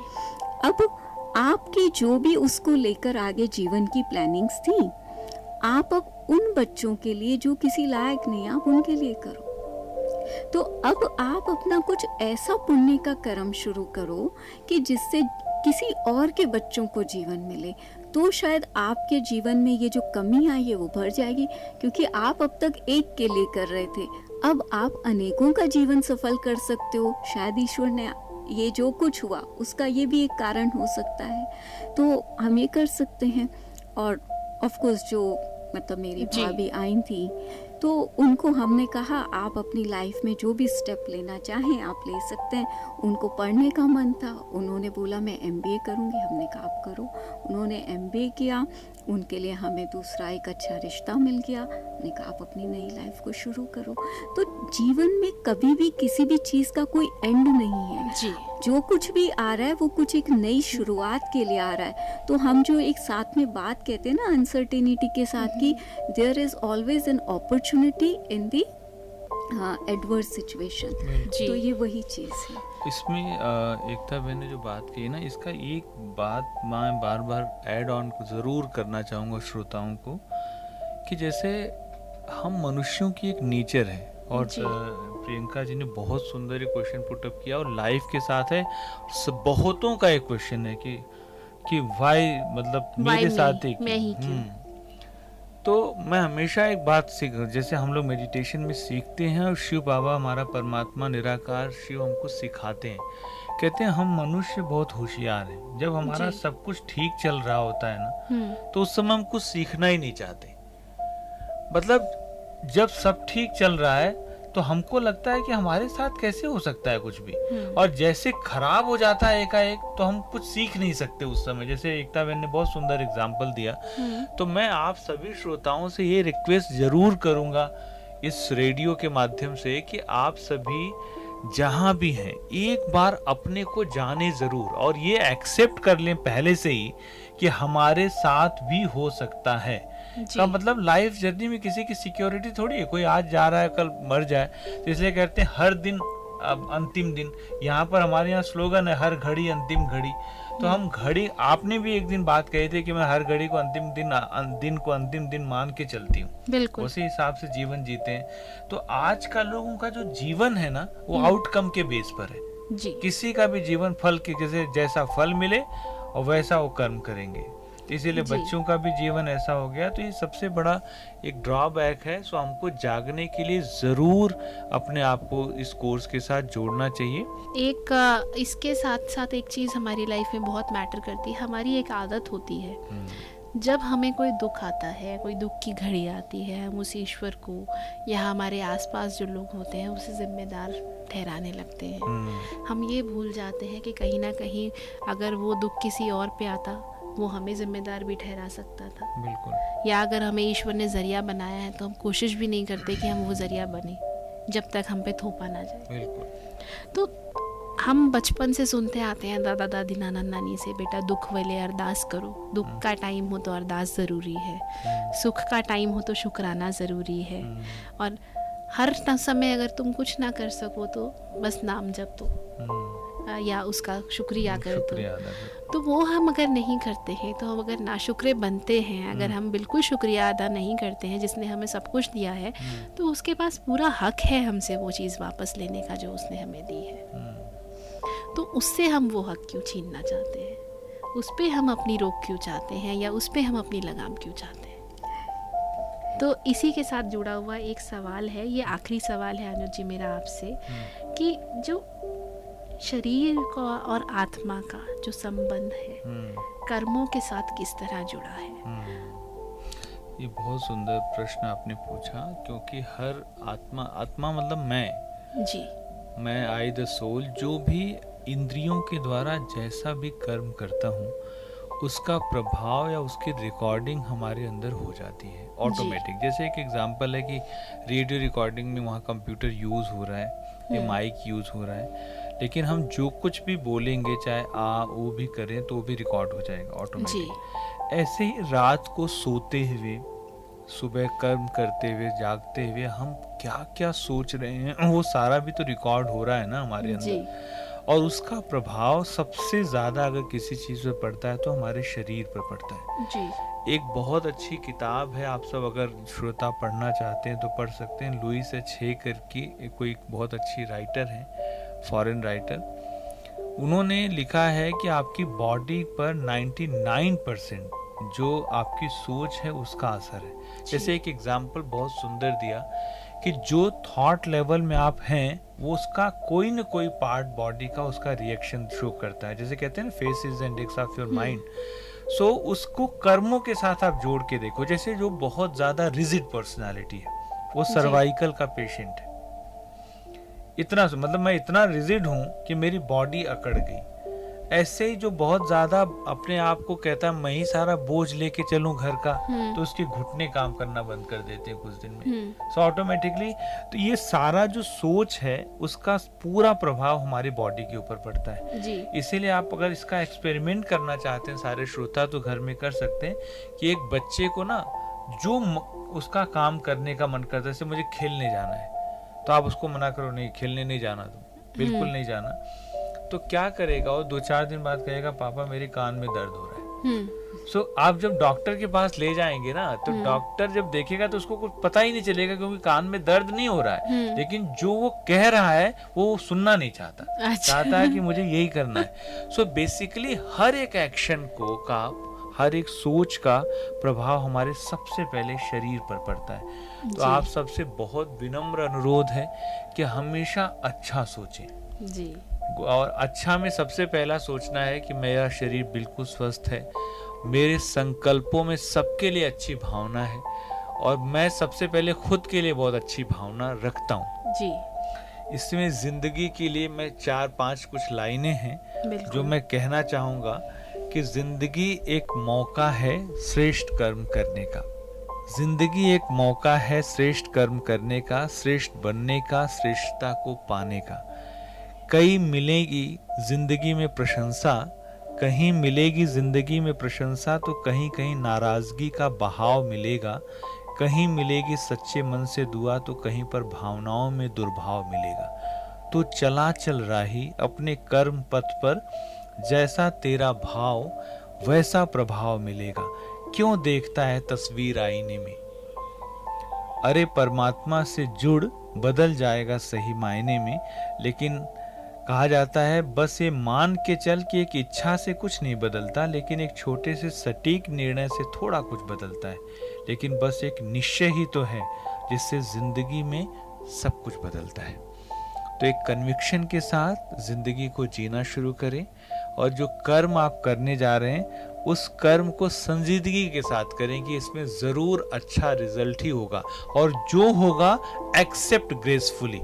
Speaker 3: अब आपकी जो भी उसको लेकर आगे जीवन की प्लानिंग्स थी आप अब उन बच्चों के लिए जो किसी लायक नहीं आप उनके लिए करो। तो अब आप अपना कुछ ऐसा पुण्य का कर्म शुरू करो कि जिससे किसी और के बच्चों को जीवन मिले। तो शायद आपके जीवन में ये जो कमी आई है वो भर जाएगी क्योंकि आप अब तक एक के लिए कर रहे थे। अब आप अनेकों का जीवन सफल कर सकते हो। शायद ईश्वर ने ये जो कुछ हुआ उसका ये भी एक कारण हो सकता है। तो हम ये कर सकते हैं। और ऑफ़ कोर्स जो मतलब मेरी भाभी आई थी तो उनको हमने कहा, आप अपनी लाइफ में जो भी स्टेप लेना चाहें, आप ले सकते हैं। उनको पढ़ने का मन था। उन्होंने बोला, मैं एमबीए करूँगी। हमने कहा, आप करो। उन्होंने एमबीए किया। उनके लिए हमें दूसरा एक अच्छा रिश्ता मिल गया। हमने कहा आप अपनी नई लाइफ को शुरू करो। तो जीवन में कभी भी किसी भी चीज़ का कोई एंड नहीं है।
Speaker 2: जी।
Speaker 3: जो कुछ भी आ रहा है वो कुछ एक नई शुरुआत के लिए आ रहा है। तो हम जो एक साथ में बात कहते हैं ना अनसर्टेनिटी के साथ कि there is always an opportunity in the adverse
Speaker 2: situation
Speaker 3: तो ये वही चीज़ है।
Speaker 4: इसमें एकता बहन ने जो बात की ना इसका एक बात मैं बार बार ऐड ऑन ज़रूर करना चाहूँगा श्रोताओं को कि जैसे हम मनुष्यों की एक नेचर है और प्रियंका जी ने बहुत सुंदर एक क्वेश्चन पुटअप किया और लाइफ के साथ है बहुतों का एक क्वेश्चन है कि कि वाई मतलब मेरे साथ ही
Speaker 2: मैं ही
Speaker 4: क्यों? तो मैं हमेशा एक बात सीख जैसे हम लोग मेडिटेशन में सीखते हैं और शिव बाबा हमारा परमात्मा निराकार शिव हमको सिखाते हैं। कहते हैं हम मनुष्य बहुत होशियार हैं। जब हमारा सब कुछ ठीक चल रहा होता है ना
Speaker 2: हम्म।
Speaker 4: तो उस समय हम कुछ सीखना ही नहीं चाहते। मतलब जब सब ठीक चल रहा है तो हमको लगता है कि हमारे साथ कैसे हो सकता है कुछ भी।
Speaker 2: हम्म।
Speaker 4: और जैसे खराब हो जाता है एकाएक तो हम कुछ सीख नहीं सकते उस समय। जैसे एकता बहन ने बहुत सुंदर एग्ज़ाम्पल दिया।
Speaker 2: हम्म।
Speaker 4: तो मैं आप सभी श्रोताओं से ये रिक्वेस्ट ज़रूर करूँगा इस रेडियो के माध्यम से कि आप सभी जहाँ भी हैं एक बार अपने को जाने ज़रूर और ये एक्सेप्ट कर लें पहले से ही कि हमारे साथ भी हो सकता है। का मतलब लाइफ जर्नी में किसी की सिक्योरिटी थोड़ी है कोई आज जा रहा है कल मर जाए। तो इसलिए कहते हैं हर दिन अब अंतिम दिन यहाँ पर हमारे यहाँ स्लोगन है हर घड़ी अंतिम घड़ी। तो हम घड़ी आपने भी एक दिन बात कही थी कि मैं हर घड़ी को अंतिम दिन अं- दिन को अंतिम दिन मान के चलती हूँ।
Speaker 2: बिल्कुल।
Speaker 4: उसी हिसाब से जीवन जीते हैं। तो आज का लोगों का जो जीवन है ना वो आउटकम के बेस पर है।
Speaker 2: जी।
Speaker 4: किसी का भी जीवन फल के जैसे जैसा फल मिले और वैसा वो कर्म करेंगे। तो इसीलिए बच्चों का भी जीवन ऐसा हो गया। तो ये सबसे बड़ा एक ड्रॉबैक है। सो हमको जागने के लिए ज़रूर अपने आप को इस कोर्स के साथ जोड़ना चाहिए।
Speaker 2: एक इसके साथ साथ एक चीज़ हमारी लाइफ में बहुत मैटर करती है। हमारी एक आदत होती है। जब हमें कोई दुख आता है कोई दुख की घड़ी आती है हम उस ईश्वर को या हमारे आसपास जो लोग होते हैं उसे जिम्मेदार ठहराने लगते हैं।
Speaker 4: हम्म,
Speaker 2: हम ये भूल जाते हैं कि कहीं ना कहीं अगर वो दुख किसी और पे आता वो हमें जिम्मेदार भी ठहरा सकता था।
Speaker 4: बिल्कुल।
Speaker 2: या अगर हमें ईश्वर ने ज़रिया बनाया है तो हम कोशिश भी नहीं करते कि हम वो ज़रिया बने जब तक हम पे थोपा ना जाए।
Speaker 4: बिल्कुल।
Speaker 2: तो हम बचपन से सुनते आते हैं दादा दादी नाना नानी से बेटा दुख वाले अरदास करो। दुख का टाइम हो तो अरदास ज़रूरी है। सुख का टाइम हो तो शुक्राना ज़रूरी है। और हर समय अगर तुम कुछ ना कर सको तो बस नाम जप दो।
Speaker 4: हम्म,
Speaker 2: या उसका शुक्रिया कर दो
Speaker 4: कर।
Speaker 2: तो वो हम अगर नहीं करते हैं तो हम अगर नाशुक्रे बनते हैं अगर हम बिल्कुल शुक्रिया अदा नहीं करते हैं जिसने हमें सब कुछ दिया है तो उसके पास पूरा हक है हमसे वो चीज़ वापस लेने का जो उसने हमें दी है।
Speaker 4: हम्म,
Speaker 2: तो उससे हम वो हक क्यों छीनना चाहते हैं? उस पर हम अपनी रोक क्यों चाहते हैं या उस पर हम अपनी लगाम क्यों चाहते हैं? तो इसी के साथ जुड़ा हुआ एक सवाल है ये आखिरी सवाल है अनुज जी मेरा आपसे कि जो शरीर का और आत्मा का जो संबंध है
Speaker 4: हम्म,
Speaker 2: कर्मों के साथ किस तरह जुड़ा है?
Speaker 4: हम्म। ये बहुत सुंदर प्रश्न आपने पूछा क्योंकि हर आत्मा आत्मा मतलब मैं।
Speaker 2: जी।
Speaker 4: मैं आई द सोल जो भी इंद्रियों के द्वारा जैसा भी कर्म करता हूँ उसका प्रभाव या उसकी रिकॉर्डिंग हमारे अंदर हो जाती है ऑटोमेटिक जैसे एक एग्जांपल है कि रेडियो रिकॉर्डिंग में वहाँ कंप्यूटर यूज़ हो रहा है ये माइक यूज़ हो रहा है। लेकिन हम जो कुछ भी बोलेंगे चाहे आ वो भी करें तो वो भी रिकॉर्ड हो जाएगा ऑटोमेटिक ऐसे ही रात को सोते हुए सुबह कर्म करते हुए जागते हुए हम क्या क्या सोच रहे हैं वो सारा भी तो रिकॉर्ड हो रहा है ना हमारे अंदर। और उसका प्रभाव सबसे ज़्यादा अगर किसी चीज़ पर पड़ता है तो हमारे शरीर पर पड़ता है।
Speaker 2: जी।
Speaker 4: एक बहुत अच्छी किताब है आप सब अगर श्रोता पढ़ना चाहते हैं तो पढ़ सकते हैं। लुइस छे करके कोई बहुत अच्छी राइटर है। फॉरेन राइटर उन्होंने लिखा है कि आपकी बॉडी पर 99 परसेंट जो आपकी सोच है उसका असर है। जैसे एक एग्ज़ाम्पल बहुत सुंदर दिया कि जो थॉट लेवल में आप हैं वो उसका कोई ना कोई पार्ट बॉडी का उसका रिएक्शन शो करता है। जैसे कहते हैं ना face is index of your mind so उसको कर्मों के साथ आप जोड़ के देखो जैसे जो बहुत ज़्यादा रिजिड पर्सनैलिटी है वो सर्वाइकल का पेशेंट है। इतना मतलब मैं इतना रिजिड हूँ कि मेरी बॉडी अकड़ गई। ऐसे ही जो बहुत ज़्यादा अपने आप को कहता है मैं ही सारा बोझ लेके चलूँ घर का
Speaker 2: हम्म।
Speaker 4: तो उसके घुटने काम करना बंद कर देते हैं कुछ दिन में।
Speaker 2: हम्म।
Speaker 4: सो ऑटोमेटिकली तो ये सारा जो सोच है उसका पूरा प्रभाव हमारी बॉडी के ऊपर पड़ता है। इसीलिए आप अगर इसका एक्सपेरिमेंट करना चाहते हैं सारे श्रोता तो घर में कर सकते हैं कि एक बच्चे को ना जो उसका काम करने का मन करता है जैसे मुझे खेलने जाना है तो आप उसको मना करो नहीं खेलने नहीं जाना तुम। बिल्कुल नहीं जाना। तो क्या करेगा वो? दो चार दिन बाद कहेगा पापा मेरे कान में दर्द हो रहा है।
Speaker 2: हम्म।
Speaker 4: सो आप जब डॉक्टर के पास ले जाएँगे ना तो डॉक्टर जब देखेगा तो उसको कुछ पता ही नहीं चलेगा क्योंकि कान में दर्द नहीं हो रहा है।
Speaker 2: हम्म।
Speaker 4: लेकिन जो वो कह रहा है वो सुनना नहीं चाहता।
Speaker 2: अच्छा।
Speaker 4: चाहता है कि मुझे यही करना है। सो बेसिकली हर एक एक्शन को का हर एक सोच का प्रभाव हमारे सबसे पहले शरीर पर पड़ता है। तो आप सबसे बहुत विनम्र अनुरोध है कि हमेशा अच्छा सोचें।
Speaker 2: जी।
Speaker 4: और अच्छा में सबसे पहला सोचना है कि मेरा शरीर बिल्कुल स्वस्थ है। मेरे संकल्पों में सबके लिए अच्छी भावना है। और मैं सबसे पहले खुद के लिए बहुत अच्छी भावना रखता हूँ।
Speaker 2: जी।
Speaker 4: इसमें ज़िंदगी के लिए मैं चार पाँच कुछ लाइनें हैं जो मैं कहना चाहूँगा। कि ज़िंदगी एक मौका है श्रेष्ठ कर्म करने का। ज़िंदगी एक मौका है श्रेष्ठ कर्म करने का, श्रेष्ठ बनने का, श्रेष्ठता को पाने का। कई मिलेगी ज़िंदगी में प्रशंसा, कहीं मिलेगी ज़िंदगी में प्रशंसा तो कहीं कहीं नाराज़गी का बहाव मिलेगा, कहीं मिलेगी सच्चे मन से दुआ तो कहीं पर भावनाओं में दुर्भाव मिलेगा। तो चला चल राही अपने कर्म पथ पर जैसा तेरा भाव, वैसा प्रभाव मिलेगा। क्यों देखता है तस्वीर आईने में? अरे, परमात्मा से जुड़ बदल जाएगा सही मायने में, लेकिन कहा जाता है, बस ये मान के चल कि एक इच्छा से कुछ नहीं बदलता, लेकिन एक छोटे से सटीक निर्णय से थोड़ा कुछ बदलता है। लेकिन बस एक निश्चय ही तो है, जिससे ज़िंदगी में सब कुछ बदलता है। तो एक कन्विक्शन के साथ ज़िंदगी को जीना शुरू करें। और जो कर्म आप करने जा रहे हैं, उस कर्म को संजीदगी के साथ करें कि इसमें ज़रूर अच्छा रिज़ल्ट ही होगा। और जो होगा एक्सेप्ट ग्रेसफुली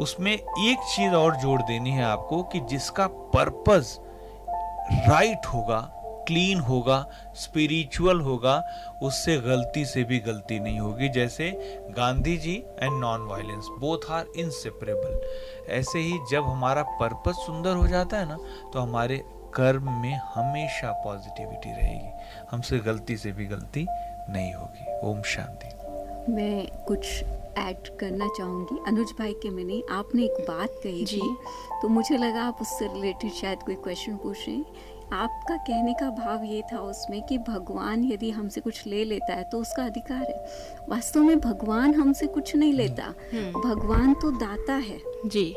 Speaker 4: उसमें एक चीज़ और जोड़ देनी है आपको कि जिसका पर्पज़ राइट होगा क्लीन होगा स्पिरिचुअल होगा उससे गलती से भी गलती नहीं होगी। जैसे Gandhi ji and non violence both are inseparable ऐसे ही जब हमारा पर्पस सुंदर हो जाता है ना तो हमारे कर्म में हमेशा पॉजिटिविटी रहेगी। हमसे गलती से भी गलती नहीं होगी। ओम शांति।
Speaker 3: मैं कुछ ऐड करना चाहूँगी। अनुज भाई के मैंने आपने एक बात कही
Speaker 2: जी।
Speaker 3: थी तो मुझे लगा आप उससे रिलेटेड शायद कोई क्वेश्चन पूछ रहे हैं। आपका कहने का भाव ये था उसमें कि भगवान यदि हमसे कुछ ले लेता है तो उसका अधिकार है। वास्तव में भगवान हमसे कुछ नहीं लेता।
Speaker 2: हम्म।
Speaker 3: भगवान तो दाता है।
Speaker 2: जी।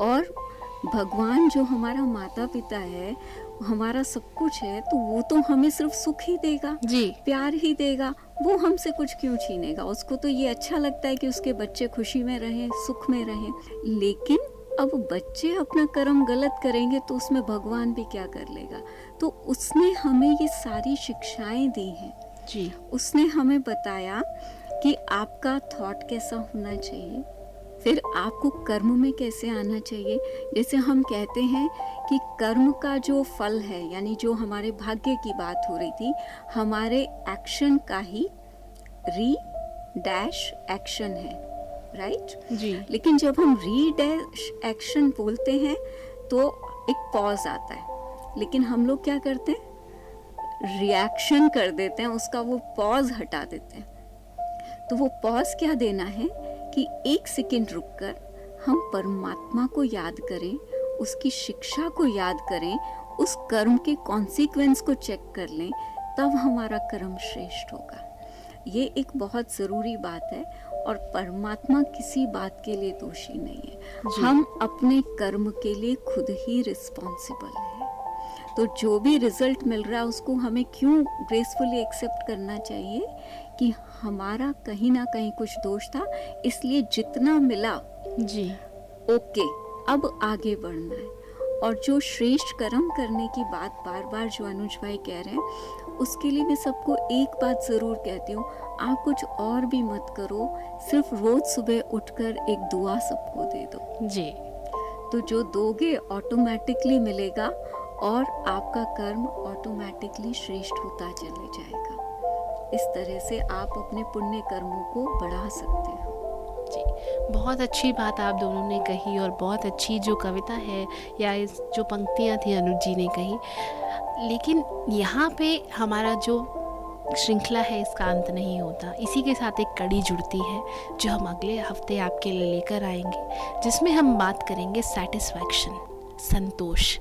Speaker 3: और भगवान जो हमारा माता पिता है हमारा सब कुछ है तो वो तो हमें सिर्फ़ सुख ही देगा
Speaker 2: जी।
Speaker 3: प्यार ही देगा वो हमसे कुछ क्यों छीनेगा? उसको तो ये अच्छा लगता है कि उसके बच्चे खुशी में रहें सुख में रहें। लेकिन अब बच्चे अपना कर्म गलत करेंगे तो उसमें भगवान भी क्या कर लेगा? तो उसने हमें ये सारी शिक्षाएँ दी हैं।
Speaker 2: जी।
Speaker 3: उसने हमें बताया कि आपका थॉट कैसा होना चाहिए फिर आपको कर्म में कैसे आना चाहिए? जैसे हम कहते हैं कि कर्म का जो फल है यानी जो हमारे भाग्य की बात हो रही थी हमारे एक्शन का ही री डैश एक्शन है। राइट
Speaker 2: जी।
Speaker 3: लेकिन जब हम री डैश एक्शन बोलते हैं तो एक पॉज आता है। लेकिन हम लोग क्या करते हैं? रिएक्शन कर देते हैं उसका वो पॉज हटा देते हैं। तो वो पॉज क्या देना है कि एक सेकेंड रुक कर हम परमात्मा को याद करें उसकी शिक्षा को याद करें उस कर्म के कॉन्सिक्वेंस को चेक कर लें तब हमारा कर्म श्रेष्ठ होगा। ये एक बहुत ज़रूरी बात है और परमात्मा किसी बात के लिए दोषी नहीं है। हम अपने कर्म के लिए खुद ही रिस्पॉन्सिबल हैं। तो जो भी रिज़ल्ट मिल रहा है उसको हमें क्यों ग्रेसफुली एक्सेप्ट करना चाहिए कि हमारा कहीं ना कहीं कुछ दोष था इसलिए जितना मिला
Speaker 2: जी।
Speaker 3: ओके अब आगे बढ़ना है। और जो श्रेष्ठ कर्म करने की बात बार बार जो अनुज भाई कह रहे हैं उसके लिए मैं सबको एक बात ज़रूर कहती हूँ आप कुछ और भी मत करो सिर्फ़ रोज़ सुबह उठकर एक दुआ सबको दे दो।
Speaker 2: जी।
Speaker 3: तो जो दोगे ऑटोमेटिकली मिलेगा और आपका कर्म ऑटोमेटिकली श्रेष्ठ होता चले जाएगा। इस तरह से आप अपने पुण्य कर्मों को बढ़ा सकते हो।
Speaker 2: जी। बहुत अच्छी बात आप दोनों ने कही और बहुत अच्छी जो कविता है या इस जो पंक्तियाँ थी अनुज जी ने कही। लेकिन यहाँ पे हमारा जो श्रृंखला है, इसका अंत नहीं होता। इसी के साथ एक कड़ी जुड़ती है, जो हम अगले हफ़्ते आपके लिए लेकर आएँगे, जिसमें हम बात करेंगे सेटिस्फैक्शन संतोष,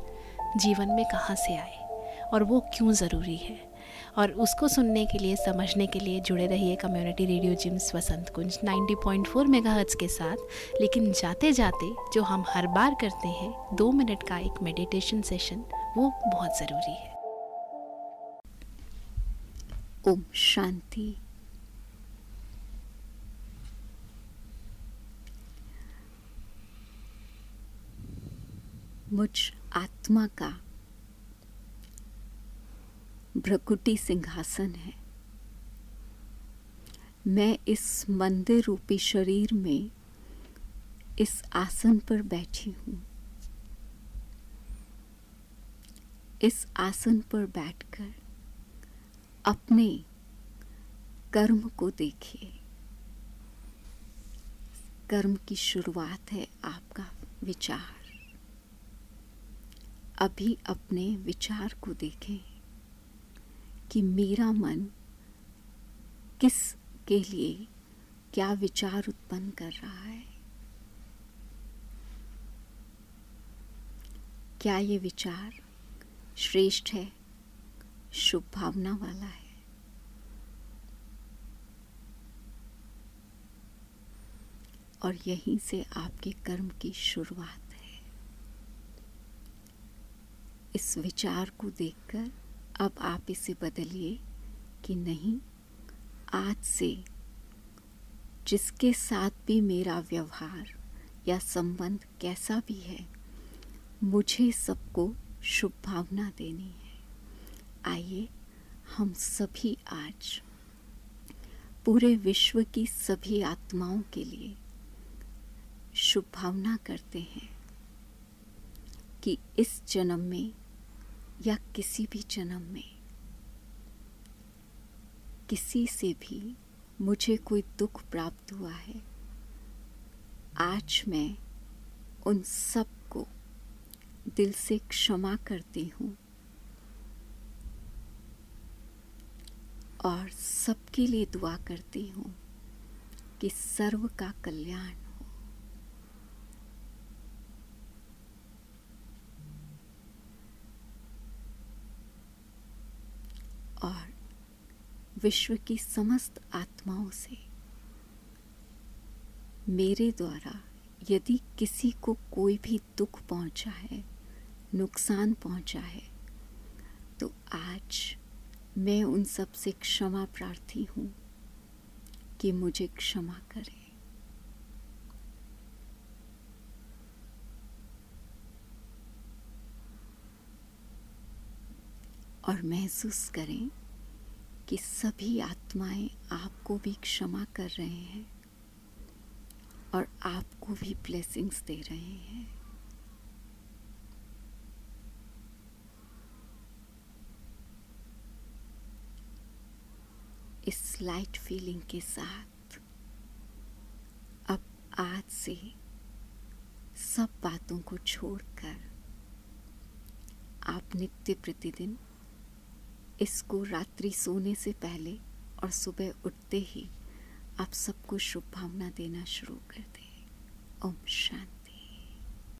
Speaker 2: जीवन में कहाँ से आए, और वो क्यों ज़रूरी है। और उसको सुनने के लिए, समझने के लिए जुड़े रहिए community radio JIMS Vasant Kunj 90.4 point के साथ। लेकिन जाते जाते जो हम हर बार करते हैं, दो मिनट का एक मेडिटेशन सेशन वो बहुत ज़रूरी है।
Speaker 3: ओम शांति। मुझ आत्मा का भ्रकुटी सिंहासन है। मैं इस मंदिर रूपी शरीर में इस आसन पर बैठी हूँ। इस आसन पर बैठकर अपने कर्म को देखिए। कर्म की शुरुआत है आपका विचार। अभी अपने विचार को देखें कि मेरा मन किस के लिए क्या विचार उत्पन्न कर रहा है। क्या ये विचार श्रेष्ठ है? शुभ भावना वाला है। और यहीं से आपके कर्म की शुरुआत है। इस विचार को देखकर अब आप इसे बदलिए कि नहीं, आज से जिसके साथ भी मेरा व्यवहार या संबंध कैसा भी है, मुझे सबको शुभ भावना देनी है। आइए हम सभी आज पूरे विश्व की सभी आत्माओं के लिए शुभ भावना करते हैं कि इस जन्म में या किसी भी जन्म में किसी से भी मुझे कोई दुख प्राप्त हुआ है, आज मैं उन सबको दिल से क्षमा करती हूँ और सबके लिए दुआ करती हूँ कि सर्व का कल्याण हो। और विश्व की समस्त आत्माओं से मेरे द्वारा यदि किसी को कोई भी दुख पहुँचा है, नुकसान पहुँचा है तो आज मैं उन सबसे क्षमा प्रार्थी हूँ कि मुझे क्षमा करें। और महसूस करें कि सभी आत्माएँ आपको भी क्षमा कर रहे हैं और आपको भी ब्लेसिंग्स दे रहे हैं। इस लाइट फीलिंग के साथ। अब आज से सब बातों को छोड़कर आप नित्य प्रतिदिन इसको रात्रि सोने से पहले और सुबह उठते ही आप सबको शुभ भावना देना शुरू कर दें। ओम शांति।